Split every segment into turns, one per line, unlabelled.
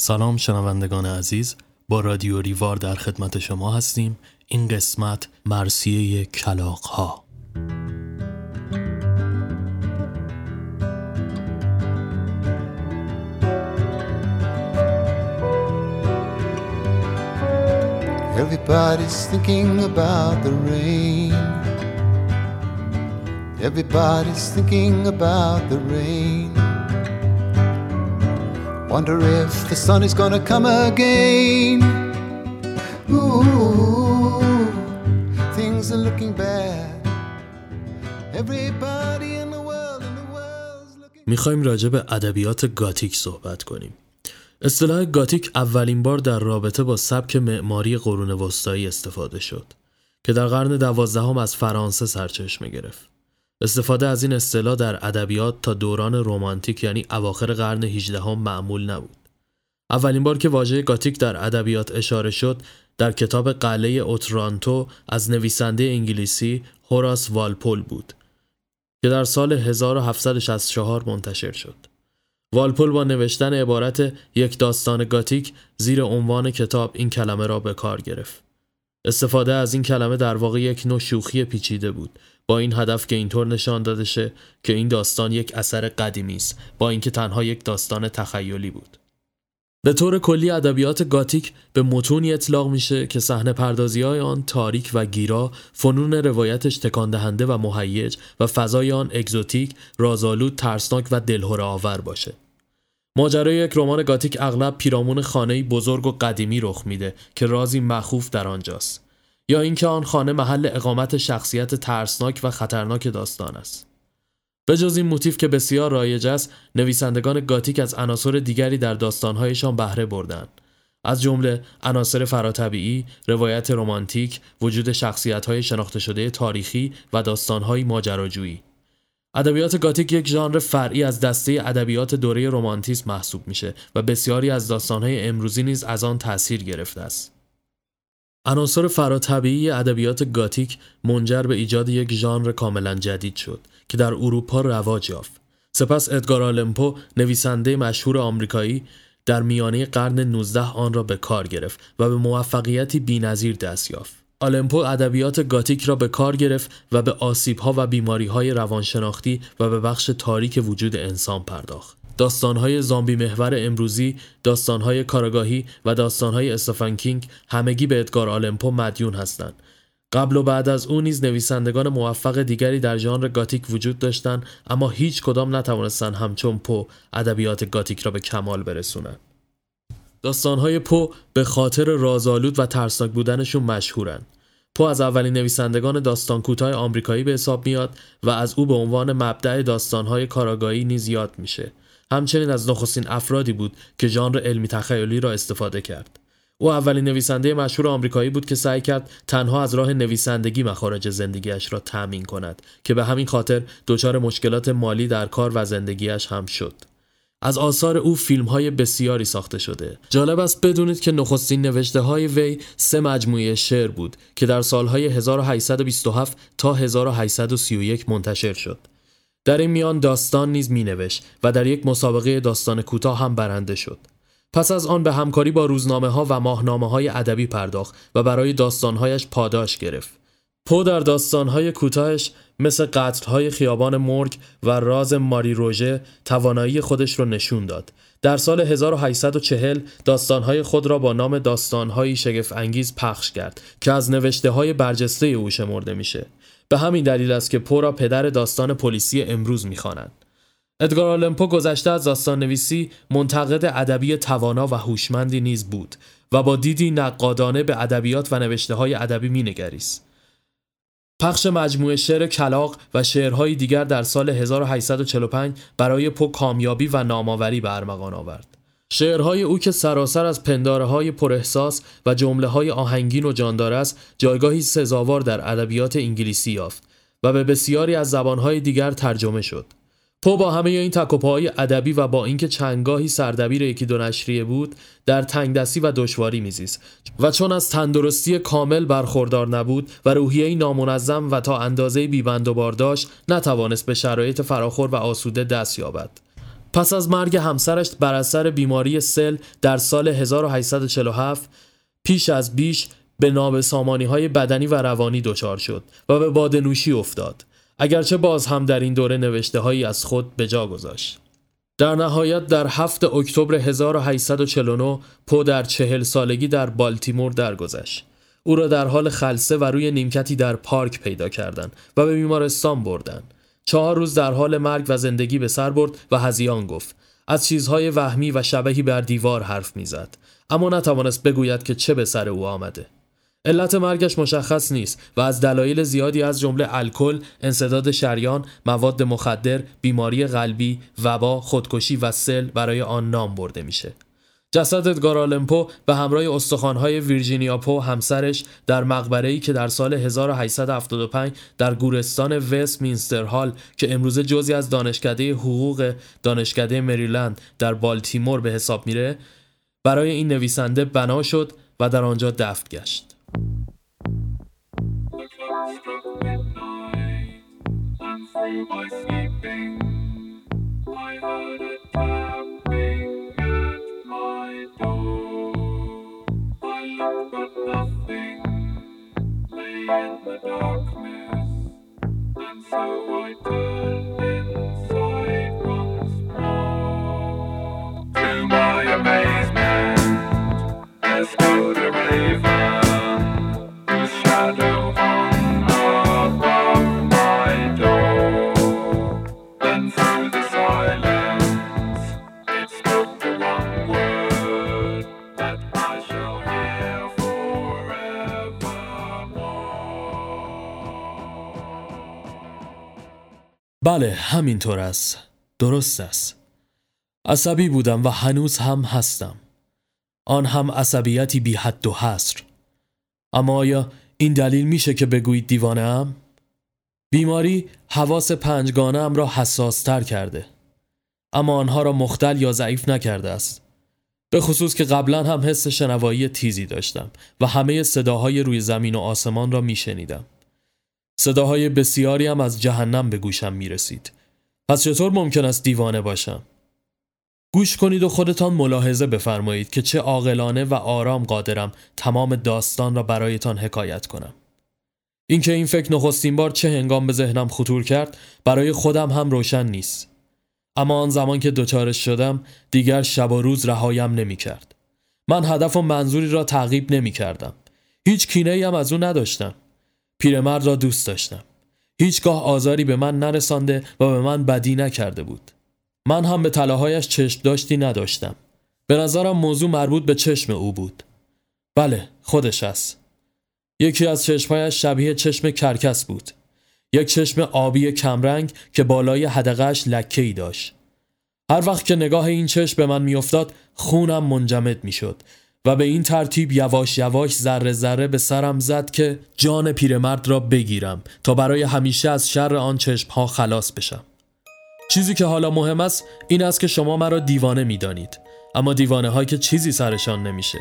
سلام شنوندگان عزیز با رادیو ریوار در خدمت شما هستیم این قسمت مرسیه کلاق ها Everybody's thinking about the rain. Everybody's thinking about the rain. Wonder if the sun is gonna come again. Ooh, things are looking bad. Everybody in the world, in the world's looking می‌خوایم راجع به ادبیات گاتیک صحبت کنیم. اصطلاح گاتیک اولین بار در رابطه با سبک معماری قرون وسطایی استفاده شد که در قرن دوازدهم از فرانسه سرچشمه گرفت. استفاده از این اصطلاح در ادبیات تا دوران رومانتیک یعنی اواخر قرن 18 هم معمول نبود. اولین بار که واژه گاتیک در ادبیات اشاره شد در کتاب قلعه اوترانتو از نویسنده انگلیسی هوراس والپول بود که در سال 1764 منتشر شد. والپول با نوشتن عبارت یک داستان گاتیک زیر عنوان کتاب این کلمه را به کار گرفت. استفاده از این کلمه در واقع یک نوع شوخی پیچیده بود با این هدف که اینطور نشان داده شه که این داستان یک اثر قدیمی است با اینکه تنها یک داستان تخیلی بود به طور کلی ادبیات گاتیک به متونی اطلاق میشه که صحنه پردازی های آن تاریک و گیرا، فنون روایتش تکان دهنده و مهیج و فضای آن اگزوتیک، رازآلود، ترسناک و دلهره آور باشه. ماجرای یک رمان گاتیک اغلب پیرامون خانه بزرگ و قدیمی رخ میده که رازی مخوف در آنجاست. یا اینکه آن خانه محل اقامت شخصیت ترسناک و خطرناک داستان است. به جز این موتیف که بسیار رایج است، نویسندگان گاتیک از عناصر دیگری در داستانهایشان بهره بردند. از جمله عناصر فراتبیعی، روایت رمانتیک، وجود شخصیت‌های شناخته شده تاریخی و داستان‌های ماجراجویی. ادبیات گاتیک یک ژانر فرعی از دسته ادبیات دوره رمانتیسم محسوب میشه و بسیاری از داستان‌های امروزی نیز از آن تأثیر گرفته است. عناصر فراتبیعی ادبیات گاتیک منجر به ایجاد یک ژانر کاملا جدید شد که در اروپا رواج یافت. سپس ادگار آلمپو نویسنده مشهور آمریکایی در میانه قرن 19 آن را به کار گرفت و به موفقیتی بینظیر دست یافت. آلمپو ادبیات گاتیک را به کار گرفت و به آسیبها و بیماریهای روانشناختی و به بخش تاریک وجود انسان پرداخت. داستانهای زامبی محور امروزی، داستانهای کارگاهی و داستانهای استفان کینگ همگی به ادگار آلمپو مدیون هستند. قبل و بعد از او نیز نویسندگان موفق دیگری در ژانر گاتیک وجود داشتند اما هیچ کدام نتوانستند همچون پو ادبیات گاتیک را به کمال برسونند. داستانهای پو به خاطر رازآلود و ترسناک بودنشون مشهورند. پو از اولین نویسندگان داستان کوتاه آمریکایی به حساب میاد و از او به عنوان مبدع داستانهای کاراگاهی نیز یاد میشه. همچنین از نخستین افرادی بود که ژانر علمی تخیلی را استفاده کرد. او اولین نویسنده مشهور آمریکایی بود که سعی کرد تنها از راه نویسندگی مخارج زندگیش را تأمین کند که به همین خاطر دچار مشکلات مالی در کار و زندگیش هم شد. از آثار او فیلم های بسیاری ساخته شده. جالب است بدونید که نخستین نوشته های وی سه مجموعه شعر بود که در سالهای 1827 تا 1831 منتشر شد. در این میان داستان نیز مینوشت و در یک مسابقه داستان کوتاه هم برنده شد. پس از آن به همکاری با روزنامه ها و ماهنامه های ادبی پرداخت و برای داستانهایش پاداش گرفت. پو در داستانهای کوتاهش مثل قتلهای خیابان مرگ و راز ماری روژه توانایی خودش را نشون داد. در سال 1840 داستانهای خود را با نام داستانهایی شگفت انگیز پخش کرد که از نوشته های برجسته او شمرده میشه. به همین دلیل است که پو را پدر داستان پلیسی امروز می‌خوانند. ادگار آلمپو گذشته از داستان نویسی منتقد ادبی توانا و هوشمندی نیز بود و با دیدی نقادانه به ادبیات و نوشته های ادبی مینگریست. پخش مجموعه شعر کلاق و شعرهای دیگر در سال 1845 برای پو کامیابی و نامآوری به ارمغان آورد. شعرهای او که سراسر از پنداره های پراحساس و جمله های آهنگین و جاندار است جایگاهی سزاوار در ادبیات انگلیسی یافت و به بسیاری از زبانهای دیگر ترجمه شد. پو با همه این تکوپاهای ادبی و با اینکه چنگاهی سردبیر یکی دو نشریه بود در تنگدستی و دشواری میزیست و چون از تندرستی کامل برخوردار نبود و روحیه نامنظم و تا اندازه بیبند و بارداشت نتوانست به شرایط فراخور و آسوده دست یابد پس از مرگ همسرش بر اثر بیماری سل در سال 1847 پیش از بیش به نابسامانی های بدنی و روانی دچار شد و به بادنوشی افتاد. اگرچه باز هم در این دوره نوشته هایی از خود به جا گذاشت. در نهایت در 7 اکتبر 1849 پو در چهل سالگی در بالتیمور درگذشت. او را در حال خلسه و روی نیمکتی در پارک پیدا کردند و به بیمارستان بردند. چهار روز در حال مرگ و زندگی به سر برد و هزیان گفت. از چیزهای وهمی و شبهی بر دیوار حرف می‌زد. اما نتوانست بگوید که چه به سر او آمده. علت مرگش مشخص نیست و از دلایل زیادی از جمله الکل، انصداد شریان، مواد مخدر، بیماری قلبی، وبا، خودکشی و سل برای آن نام برده میشه. جسد ادگار آلمپو به همراه استخوان‌های ویرجینیا پو همسرش در مقبره‌ای که در سال 1875 در گورستان وست مینستر هال که امروزه جزی از دانشکده حقوق دانشکده مریلند در بالتیمور به حساب میره برای این نویسنده بنا شد و در آنجا دفن گشت. بله همینطور است. درست است. عصبی بودم و هنوز هم هستم. آن هم عصبیتی بی حد و حصر. اما آیا این دلیل میشه که بگویید دیوانه ام؟ بیماری حواس پنجگانه ام را حساس تر کرده. اما آنها را مختل یا ضعیف نکرده است. به خصوص که قبلا هم حس شنوایی تیزی داشتم و همه صداهای روی زمین و آسمان را میشنیدم. صداهای بسیاری هم از جهنم به گوشم می رسید. پس چطور ممکن است دیوانه باشم؟ گوش کنید و خودتان ملاحظه بفرمایید که چه عاقلانه و آرام قادرم تمام داستان را برایتان حکایت کنم. اینکه این فکر نخستین بار چه هنگام به ذهنم خطور کرد برای خودم هم روشن نیست. اما آن زمان که دوچارش شدم دیگر شب و روز رهایم نمی کرد. من هدف و منظوری را تعقیب نمی کردم. هیچ کینه هم از او نداشتم. پیرمرد را دوست داشتم. هیچگاه آزاری به من نرسانده و به من بدی نکرده بود. من هم به طلاهایش چشم داشتی نداشتم. به نظرم موضوع مربوط به چشم او بود. بله، خودش است. یکی از چشمهایش شبیه چشم کرکس بود. یک چشم آبی کمرنگ که بالای حدقش لکه ای داشت. هر وقت که نگاه این چشم به من میافتاد خونم منجمد می‌شد و به این ترتیب یواش یواش ذره ذره به سرم زد که جان پیرمرد را بگیرم تا برای همیشه از شر آن چشم ها خلاص بشم. چیزی که حالا مهم است این است که شما مرا دیوانه می‌دانید. اما دیوانه هایی که چیزی سرشان نمیشه.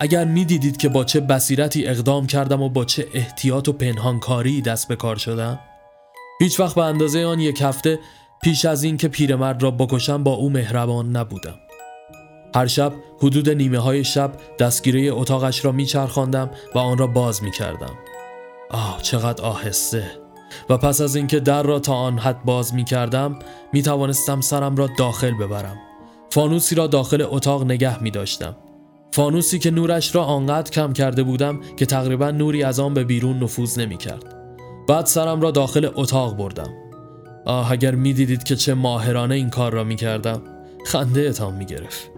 اگر می‌دیدید که با چه بصیرتی اقدام کردم و با چه احتیاط و پنهانکاری دست به کار شدم هیچ وقت به اندازه آن یک هفته پیش از این که پیرمرد را بکشم با او مهربان نبودم. هر شب حدود نیمه های شب دستگیره اتاقش را میچرخاندم و آن را باز می کردم. آه چقدر آهسته و پس از اینکه در را تا آن حد باز می کردم می توانستم سرم را داخل ببرم. فانوسی را داخل اتاق نگه می داشتم. فانوسی که نورش را آنقدر کم کرده بودم که تقریبا نوری از آن به بیرون نفوذ نمی کرد. بعد سرم را داخل اتاق بردم. آه اگر می دیدید که چه ماهرانه این کار را می کردم خنده اتان می گرفت.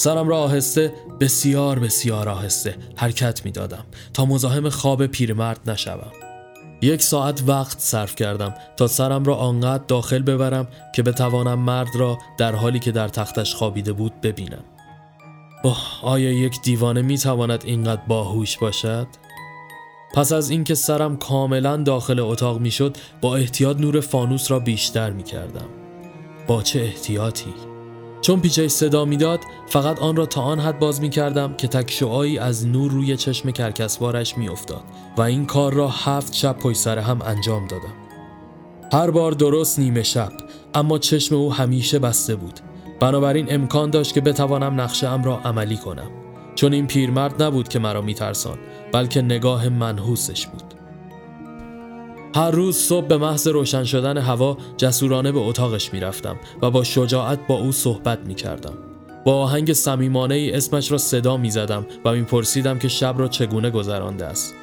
سرم را آهسته بسیار بسیار آهسته حرکت می دادم تا مزاحم خواب پیرمرد نشوم. یک ساعت وقت صرف کردم تا سرم را آنقدر داخل ببرم که بتوانم مرد را در حالی که در تختش خوابیده بود ببینم. اوه آیا یک دیوانه می تواند اینقدر باهوش باشد؟ پس از اینکه سرم کاملا داخل اتاق می شد با احتیاط نور فانوس را بیشتر می کردم. با چه احتیاطی؟ چون پیچه صدا می‌داد فقط آن را تا آن حد باز می کردم که تک از نور روی چشم کرکسوارش می افتاد و این کار را هفت شب پشت سر هم انجام دادم. هر بار درست نیمه شب اما چشم او همیشه بسته بود. بنابراین امکان داشت که بتوانم نقشه ام را عملی کنم. چون این پیرمرد نبود که مرا میترسان بلکه نگاه منحوسش بود. هر روز صبح به محض روشن شدن هوا جسورانه به اتاقش می‌رفتم و با شجاعت با او صحبت می کردم. با آهنگ صمیمانه ای اسمش را صدا می زدم و می پرسیدم که شب را چگونه گذرانده است.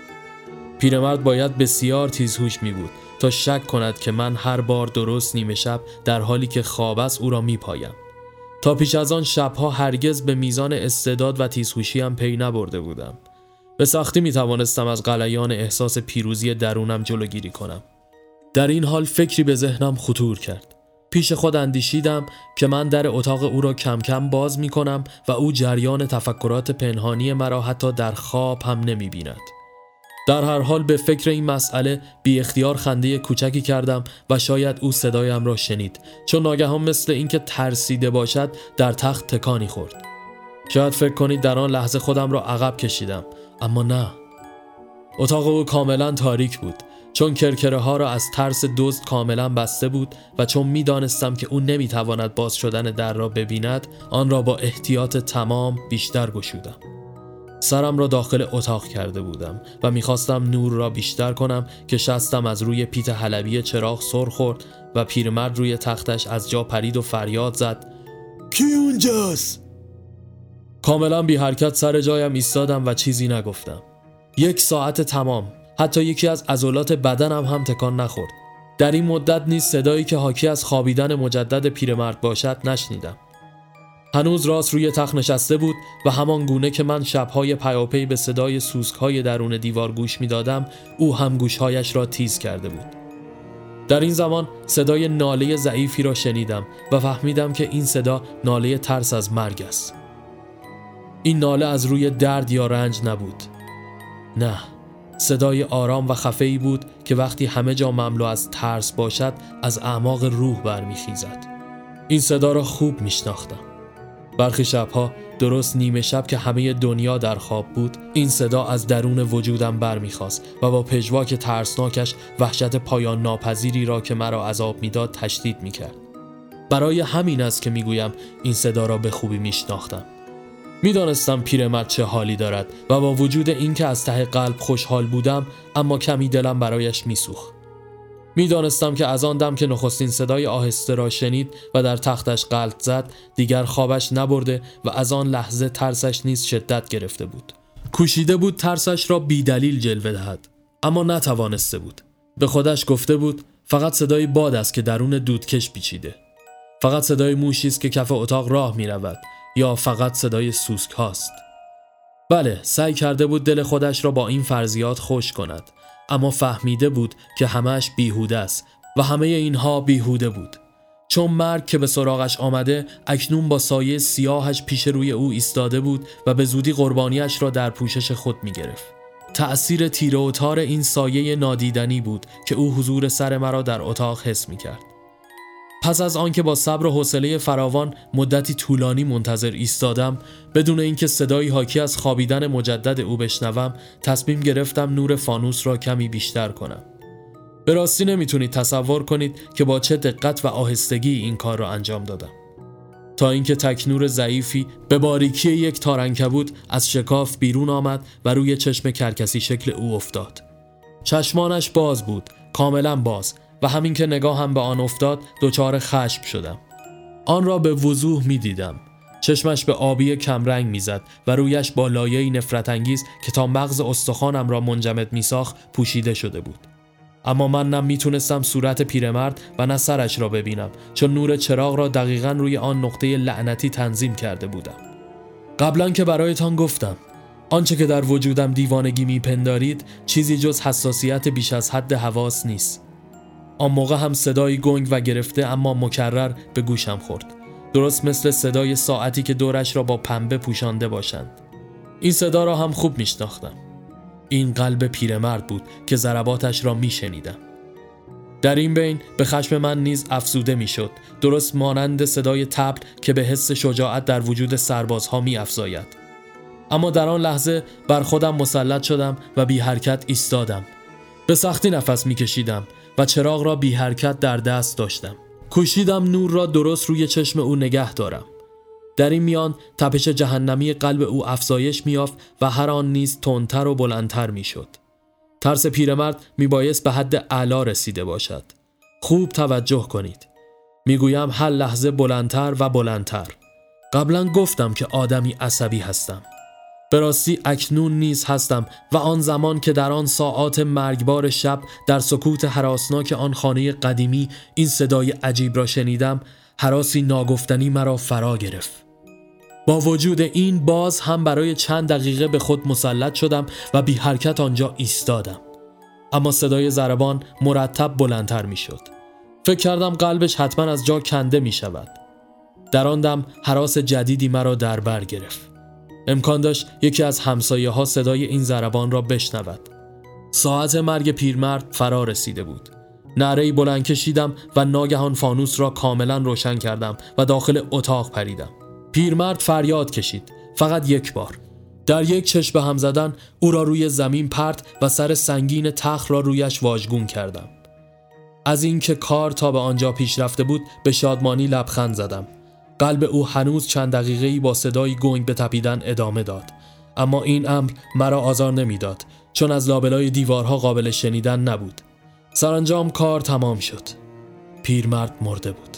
پیرمرد باید بسیار تیزهوش می بود تا شک کند که من هر بار درست نیمه شب در حالی که خواب است او را می پایم. تا پیش از آن شبها هرگز به میزان استعداد و تیزهوشی هم پی نبرده بودم. به سختی می توانستم از غلیان احساس پیروزی درونم جلوگیری کنم. در این حال فکری به ذهنم خطور کرد. پیش خود اندیشیدم که من در اتاق او را کم کم باز می کنم و او جریان تفکرات پنهانی مرا حتی در خواب هم نمی بیند. در هر حال به فکر این مسئله بی اختیار خنده کوچکی کردم و شاید او صدایم را شنید چون ناگهان مثل اینکه ترسیده باشد در تخت تکانی خورد. شاید فکر کنید در آن لحظه خودم را عقب کشیدم اما نه. اتاق او کاملا تاریک بود چون کرکره ها را از ترس دزد کاملا بسته بود و چون می‌دانستم که او نمی‌تواند باز شدن در را ببیند آن را با احتیاط تمام بیشتر گشودم. سرم را داخل اتاق کرده بودم و می‌خواستم نور را بیشتر کنم که شستم از روی پیت حلبی چراغ سر خورد و پیرمرد روی تختش از جا پرید و فریاد زد. کی اونجاست؟ کاملا بی حرکت سر جایم ایستادم و چیزی نگفتم. یک ساعت تمام. حتی یکی از عضلات بدنم هم تکان نخورد. در این مدت نیز صدایی که حاکی از خوابیدن مجدد پیرمرد باشد نشنیدم. هنوز راست روی تخت نشسته بود و همان گونه که من شبهای پیاپی به صدای سوسکهای درون دیوار گوش می‌دادم او هم گوشهایش را تیز کرده بود. در این زمان صدای ناله ضعیفی را شنیدم و فهمیدم که این صدا ناله ترس از مرگ است. این ناله از روی درد یا رنج نبود. نه صدای آرام و خفه‌ای بود که وقتی همه جا مملو از ترس باشد از اعماق روح برمیخیزد. این صدا را خوب میشناختم. برخی شبها درست نیمه شب که همه دنیا در خواب بود این صدا از درون وجودم برمیخواست و با پژواک ترسناکش وحشت پایان ناپذیری را که مرا عذاب می‌داد تشدید می‌کرد. برای همین است که می‌گویم این صدا را به خوبی میشناختم. می‌دانستم پیرمرد چه حالی دارد و با وجود اینکه از ته قلب خوشحال بودم اما کمی دلم برایش میسوخت. می‌دانستم که از آن دم که نخستین صدای آهسته را شنید و در تختش قلط زد دیگر خوابش نبرده و از آن لحظه ترسش نیز شدت گرفته بود. کوشیده بود ترسش را بیدلیل جلوه دهد اما نتوانسته بود. به خودش گفته بود فقط صدای باد است که درون دودکش پیچیده. فقط صدای موشی است که کف اتاق راه می رود یا فقط صدای سوسک هاست بله سعی کرده بود دل خودش را با این فرضیات خوش کند اما فهمیده بود که همش بیهوده است و همه اینها بیهوده بود چون مرگ که به سراغش آمده اکنون با سایه سیاهش پیش روی او ایستاده بود و به زودی قربانیش را در پوشش خود می گرفت. تأثیر تیره و تار این سایه نادیدنی بود که او حضور سر مرا در اتاق حس می کرد. پس از آنکه با صبر و حوصله فراوان مدتی طولانی منتظر ایستادم بدون اینکه صدایی حاکی از خوابیدن مجدد او بشنوم تصمیم گرفتم نور فانوس را کمی بیشتر کنم. به راستی نمی‌تونید تصور کنید که با چه دقت و آهستگی این کار را انجام دادم. تا اینکه تکنور ضعیفی به باریکی یک تارنکبود از شکاف بیرون آمد و روی چشم کرکسی شکل او افتاد. چشمانش باز بود کاملا باز. و همین که نگاه هم به آن افتاد دچار خشم شدم. آن را به وضوح می دیدم. چشمش به آبی کمرنگ می‌زد و رویش با لایه نفرت انگیز که تا مغز استخوانم را منجمد میساخت پوشیده شده بود. اما من نه می‌تونستم صورت پیرمرد و نه سرش را ببینم چون نور چراغ را دقیقا روی آن نقطه لعنتی تنظیم کرده بودم. قبلا که برایتان گفتم آنچه که در وجودم دیوانگی میپندارید چیزی جز حساسیت بیش از حد حواس نیست. آن موقع هم صدایی گنگ و گرفته اما مکرر به گوشم خورد. درست مثل صدای ساعتی که دورش را با پنبه پوشانده باشند. این صدا را هم خوب میشناختم. این قلب پیرمرد بود که ضرباتش را میشنیدم. در این بین به خشم من نیز افزوده می‌شد. درست مانند صدای تبل که به حس شجاعت در وجود سربازها می افزاید. اما در آن لحظه بر خودم مسلط شدم و بی حرکت ایستادم. به سختی نفس میکشیدم. و چراغ را بی حرکت در دست داشتم کوشیدم نور را درست روی چشم او نگه دارم در این میان تپش جهنمی قلب او افزایش میافت و هر آن نیز تندتر و بلندتر می‌شد. ترس پیرمرد میبایست به حد اعلا رسیده باشد. خوب توجه کنید. می‌گویم هر لحظه بلندتر و بلندتر. قبلا گفتم که آدمی عصبی هستم. به راستی اکنون نیز هستم و آن زمان که در آن ساعات مرگبار شب در سکوت حراسناک آن خانه قدیمی این صدای عجیب را شنیدم حراسی ناگفتنی مرا فرا گرفت. با وجود این باز هم برای چند دقیقه به خود مسلط شدم و بی حرکت آنجا ایستادم. اما صدای زربان مرتب بلندتر می شد. فکر کردم قلبش حتما از جا کنده می شود. در آن دم حراس جدیدی مرا در بر گرفت. امکان داشت یکی از همسایه ها صدای این زربان را بشنود. ساعت مرگ پیرمرد فرا رسیده بود. نعره بلند کشیدم و ناگهان فانوس را کاملا روشن کردم و داخل اتاق پریدم. پیرمرد فریاد کشید. فقط یک بار. در یک چشم به هم زدن او را روی زمین پرت و سر سنگین تخت را رویش واژگون کردم. از اینکه کار تا به آنجا پیش رفته بود به شادمانی لبخند زدم. قلب او هنوز چند دقیقه با صدای گنگ به تپیدن ادامه داد. اما این امر مرا آزار نمی‌داد چون از لابلای دیوارها قابل شنیدن نبود. سرانجام کار تمام شد. پیرمرد مرده بود.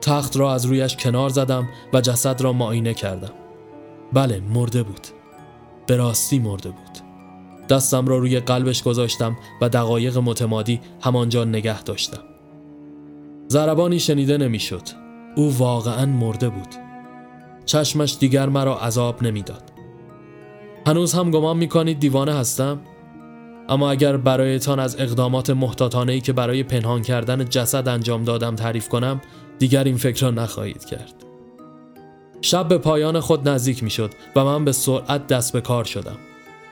تخت را از رویش کنار زدم و جسد را معاینه کردم. بله مرده بود. به راستی مرده بود. دستم را روی قلبش گذاشتم و دقایق متمادی همانجا نگه داشتم. زربانی شنیده نمی‌شد. او واقعا مرده بود. چشمش دیگر مرا عذاب نمی‌داد. هنوز هم گمان می‌کنید دیوانه هستم؟ اما اگر برایتان از اقدامات محتاطانه که برای پنهان کردن جسد انجام دادم تعریف کنم دیگر این فکر را نخواهید کرد. شب به پایان خود نزدیک می شد و من به سرعت دست به کار شدم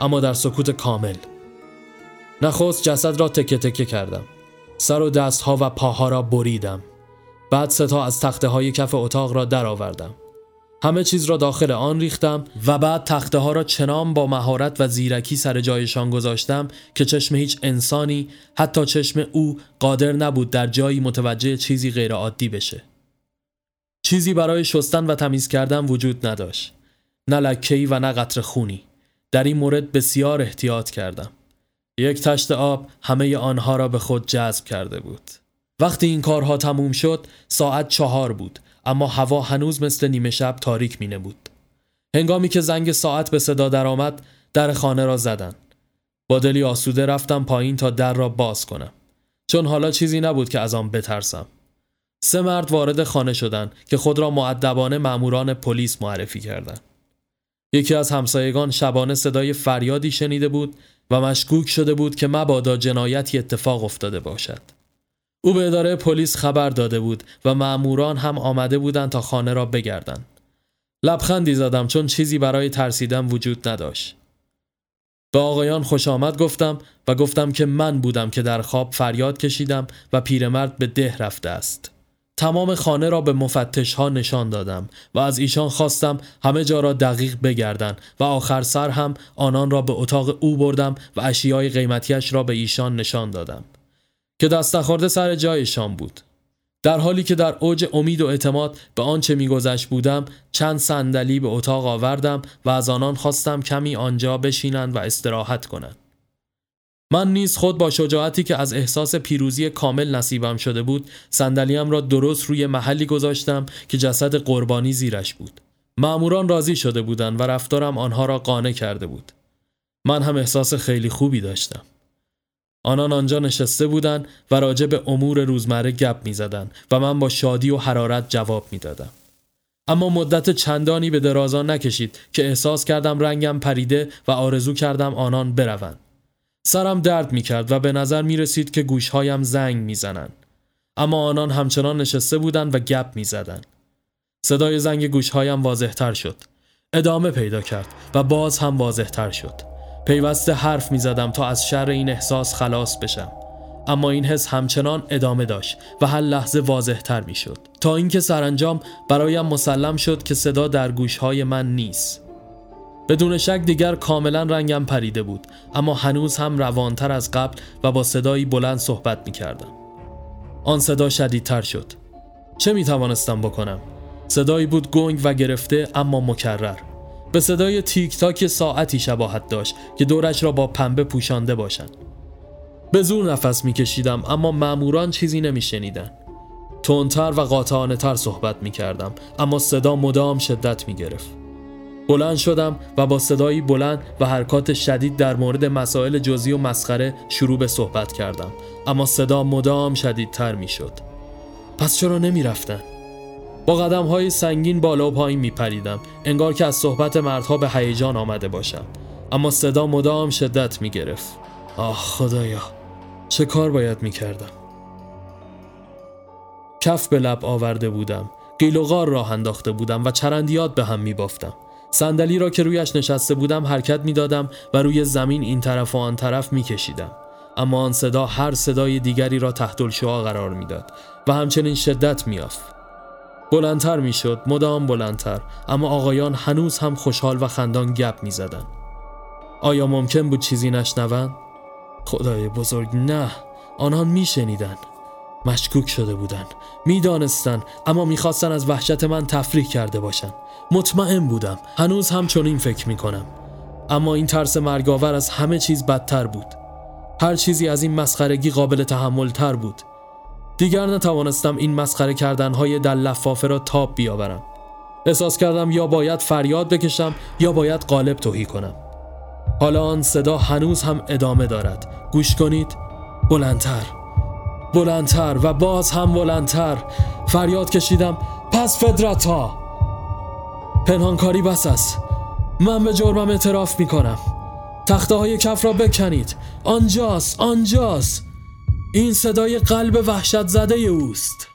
اما در سکوت کامل. نخست جسد را تکه تکه کردم. سر و دستها و پاها را بریدم. بعد ستا از تخته های کف اتاق را درآوردم همه چیز را داخل آن ریختم و بعد تخته ها را چنان با مهارت و زیرکی سر جایشان گذاشتم که چشم هیچ انسانی حتی چشم او قادر نبود در جایی متوجه چیزی غیرعادی بشه. چیزی برای شستن و تمیز کردن وجود نداشت. نه لکهی و نه قطر خونی. در این مورد بسیار احتیاط کردم. یک تشت آب همه آنها را به خود جذب کرده بود. وقتی این کارها تموم شد ساعت چهار بود اما هوا هنوز مثل نیمه شب تاریک می بود. هنگامی که زنگ ساعت به صدا درآمد در خانه را زدن. با دلی آسوده رفتم پایین تا در را باز کنم. چون حالا چیزی نبود که از آن بترسم. سه مرد وارد خانه شدند که خود را معدبانه ماموران پلیس معرفی کردند. یکی از همسایگان شبانه صدای فریادی شنیده بود و مشکوک شده بود که مبادا جنایتی اتفاق افتاده باشد. او به اداره پلیس خبر داده بود و مأموران هم آمده بودند تا خانه را بگردند. لبخندی زدم چون چیزی برای ترسیدن وجود نداشت. به آقایان خوش آمد گفتم و گفتم که من بودم که در خواب فریاد کشیدم و پیرمرد به ده رفته است. تمام خانه را به مفتش ها نشان دادم و از ایشان خواستم همه جا را دقیق بگردن و آخر سر هم آنان را به اتاق او بردم و اشیای قیمتیش را به ایشان نشان دادم. که دست نخورده سر جایشان بود. در حالی که در اوج امید و اعتماد به آنچه میگذشت بودم چند صندلی به اتاق آوردم و از آنان خواستم کمی آنجا بشینند و استراحت کنند. من نیز خود با شجاعتی که از احساس پیروزی کامل نصیبم شده بود صندلیم را درست روی محلی گذاشتم که جسد قربانی زیرش بود. معموران راضی شده بودند و رفتارم آنها را قانع کرده بود. من هم احساس خیلی خوبی داشتم. آنان آنجا نشسته بودند و راجع به امور روزمره گپ می زدن و من با شادی و حرارت جواب می دادم. اما مدت چندانی به درازان نکشید که احساس کردم رنگم پریده و آرزو کردم آنان بروند. سرم درد می کرد و به نظر می رسید که گوشهایم زنگ می زنن. اما آنان همچنان نشسته بودند و گپ می زدن. صدای زنگ گوشهایم واضح تر شد. ادامه پیدا کرد و باز هم واضح تر شد. پیوسته حرف می زدم تا از شر این احساس خلاص بشم. اما این حس همچنان ادامه داشت و هر لحظه واضح تر می شد تا اینکه سرانجام برایم مسلم شد که صدا در گوشهای من نیست. بدون شک دیگر کاملا رنگم پریده بود اما هنوز هم روانتر از قبل و با صدایی بلند صحبت می کردم آن صدا شدیدتر شد. چه می توانستم بکنم؟ صدایی بود گنگ و گرفته اما مکرر. به صدای تیک تاک ساعتی شباهت داشت که دورش را با پنبه پوشانده باشند به زور نفس میکشیدم اما ماموران چیزی نمیشنیدن. تندتر و قاطعانه تر صحبت می‌کردم اما صدا مدام شدت می‌گرفت. بلند شدم و با صدایی بلند و حرکات شدید در مورد مسائل جزئی و مسخره شروع به صحبت کردم اما صدا مدام شدیدتر می‌شد. پس چرا نمی‌رفتن؟ با قدم های سنگین بالا و پایین می پریدم انگار که از صحبت مردها به هیجان آمده باشم. اما صدا مدام شدت می گرفت آه خدایا. چه کار باید می کردم کف به لب آورده بودم. قیل و غار راه انداخته بودم و چرندیات به هم می بافتم صندلی را که رویش نشسته بودم حرکت می دادم و روی زمین این طرف و آن طرف می کشیدم اما آن صدا هر صدای دیگری را تحت الشعا قرار می‌داد و همچنین شدت میافت بلندتر می‌شد مدام بلندتر اما آقایان هنوز هم خوشحال و خندان گپ می‌زدند. آیا ممکن بود چیزی نشنوند؟ خدای بزرگ نه آنان میشنیدند. مشکوک شده بودند می‌دانستند اما می‌خواستند از وحشت من تفریح کرده باشند. مطمئن بودم هنوز هم چنین فکر می‌کنم. اما این ترس مرگاور از همه چیز بدتر بود. هر چیزی از این مسخرگی قابل تحمل تر بود. دیگر نتوانستم این مسخره کردنهای در لفافه را تاب بیاورم. احساس کردم یا باید فریاد بکشم یا باید قالب توهی کنم. حالا آن صدا هنوز هم ادامه دارد. گوش کنید. بلندتر. بلندتر و باز هم بلندتر. فریاد کشیدم. پس فدراتا پنهانکاری بس است. من به جرمم اعتراف می کنم تخته های کف را بکنید. آنجاست آنجاست. این صدای قلب وحشت زده اوست.